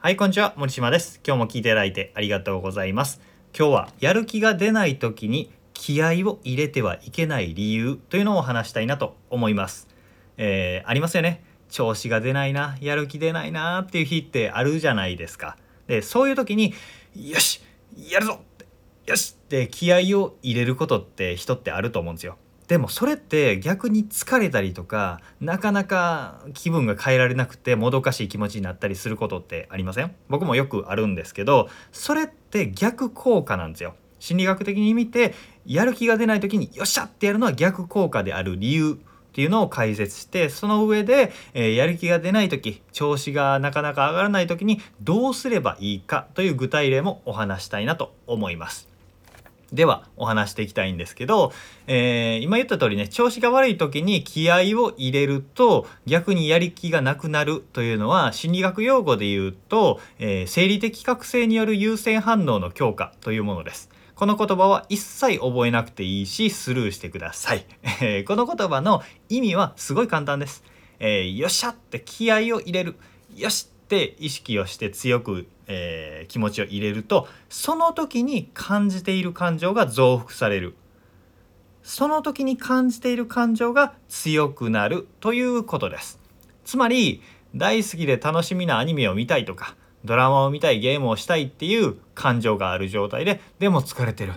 はい、こんにちは。森島です。今日も聞いていただいてありがとうございます。今日はやる気が出ない時に気合を入れてはいけない理由というのを話したいなと思います。えーありますよね。調子が出ないな、やる気出ないなっていう日ってあるじゃないですか。で、そういう時に、よしやるぞよしって気合を入れることって人ってあると思うんですよ。でもそれって逆に疲れたりとかなかなか気分が変えられなくてもどかしい気持ちになったりすることってありません？僕もよくあるんですけどそれって逆効果なんですよ。心理学的に見てやる気が出ない時によっしゃってやるのは逆効果である理由っていうのを解説してその上で、えーやる気が出ない時調子がなかなか上がらない時にどうすればいいかという具体例もお話したいなと思います。ではお話していきたいんですけど、えー今言った通りね調子が悪い時に気合を入れると逆にやる気がなくなるというのは心理学用語で言うと、えー生理的覚醒による優先反応の強化というものです。この言葉は一切覚えなくていいしスルーしてください。この言葉の意味はすごい簡単です。えーよっしゃって気合を入れる。よしって意識をして強く、えー気持ちを入れるとその時に感じている感情が増幅される。その時に感じている感情が強くなるということです。つまり大好きで楽しみなアニメを見たいとかドラマを見たいゲームをしたいっていう感情がある状態ででも疲れてる。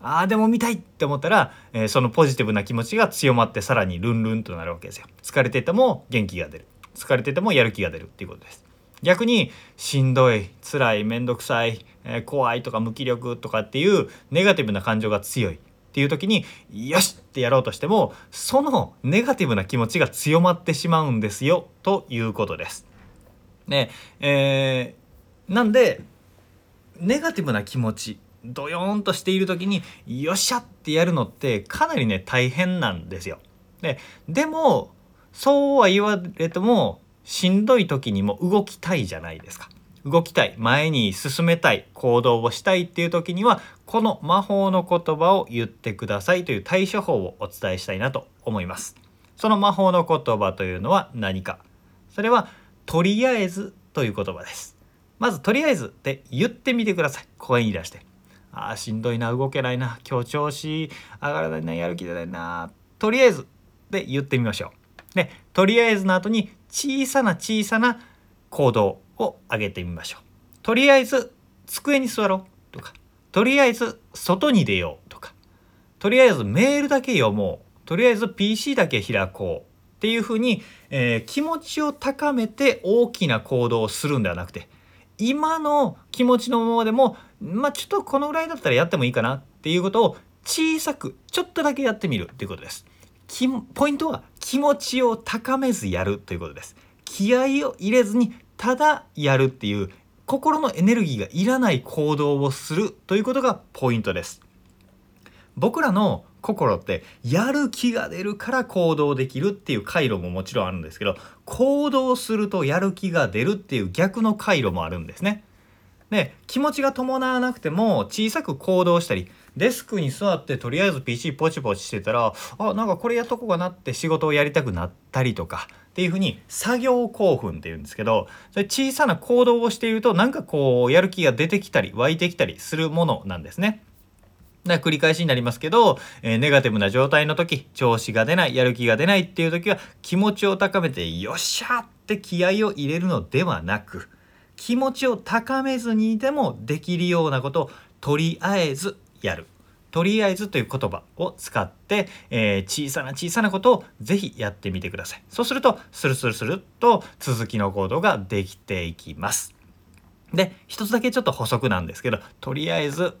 あーでも見たいって思ったら、えーそのポジティブな気持ちが強まってさらにルンルンとなるわけですよ。疲れてても元気が出る。疲れててもやる気が出るっていうことです。逆にしんどい辛い面倒くさい、えー怖いとか無気力とかっていうネガティブな感情が強いっていう時によしってやろうとしてもそのネガティブな気持ちが強まってしまうんですよということです。ねえーなんでネガティブな気持ちドヨーンとしている時によっしゃってやるのってかなりね大変なんですよ。ででもそうは言われてもしんどい時にも動きたいじゃないですか。動きたい前に進めたい行動をしたいっていう時にはこの魔法の言葉を言ってくださいという対処法をお伝えしたいなと思います。その魔法の言葉というのは何かそれはとりあえずという言葉です。まずとりあえずって言ってみてください声に出して。あーしんどいな動けないな今日調子上がらないなやる気出ないなとりあえずで言ってみましょう。でとりあえずの後に小さな小さな行動を上げてみましょう。とりあえず机に座ろうとかとりあえず外に出ようとかとりあえずメールだけ読もうとりあえず PC だけ開こうっていうふうに、えー気持ちを高めて大きな行動をするんではなくて今の気持ちのままでもまあちょっとこのぐらいだったらやってもいいかなっていうことを小さくちょっとだけやってみるっていうことです。ポイントは気持ちを高めずやるということです。気合を入れずにただやるっていう心のエネルギーがいらない行動をするということがポイントです。僕らの心ってやる気が出るから行動できるっていう回路ももちろんあるんですけど行動するとやる気が出るっていう逆の回路もあるんですね。で気持ちが伴わなくても小さく行動したりデスクに座ってとりあえず PC ポチポチしてたらあなんかこれやっとこうかなって仕事をやりたくなったりとかっていうふうに作業興奮っていうんですけどそれ小さな行動をしているとなんかこうやる気が出てきたり湧いてきたりするものなんですね。だ繰り返しになりますけど、えーネガティブな状態の時調子が出ないやる気が出ないっていう時は気持ちを高めてよっしゃって気合を入れるのではなく気持ちを高めずにでもできるようなことをとりあえずやる。とりあえずという言葉を使って、えー小さな小さなことをぜひやってみてください。そうするとスルスルスルっと続きの行動ができていきます。で一つだけちょっと補足なんですけどとりあえず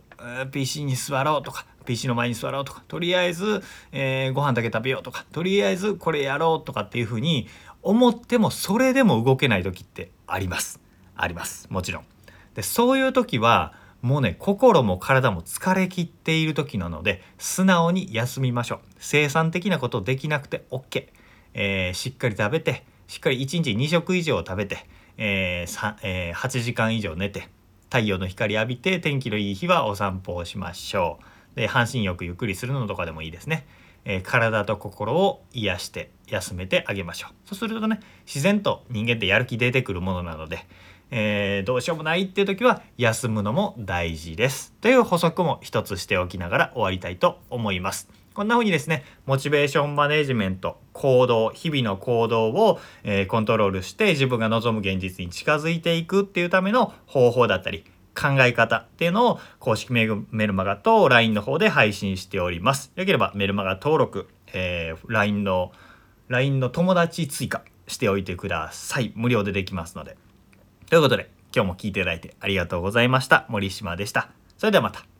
PC に座ろうとか PC の前に座ろうとかとりあえず、えーご飯だけ食べようとかとりあえずこれやろうとかっていうふうに思ってもそれでも動けない時ってありますあります。もちろん。でそういう時はもうね心も体も疲れ切っている時なので素直に休みましょう。生産的なことできなくて OK、えーしっかり食べてしっかり1日2食以上食べて、えーえー8時間以上寝て太陽の光浴びて天気のいい日はお散歩をしましょう。で半身浴ゆっくりするのとかでもいいですね、えー体と心を癒して休めてあげましょう。そうするとね自然と人間ってやる気出てくるものなので、えー、どうしようもないっていう時は休むのも大事ですという補足も一つしておきながら終わりたいと思います。こんな風にですね、モチベーションマネジメント、行動、日々の行動を、えー、コントロールして自分が望む現実に近づいていくっていうための方法だったり、考え方っていうのを公式メルマガと LINE の方で配信しております。よければメルマガ登録、えー、LINE の LINE の友達追加しておいてください。無料でできますので。ということで、今日も聞いていただいてありがとうございました。森島でした。それではまた。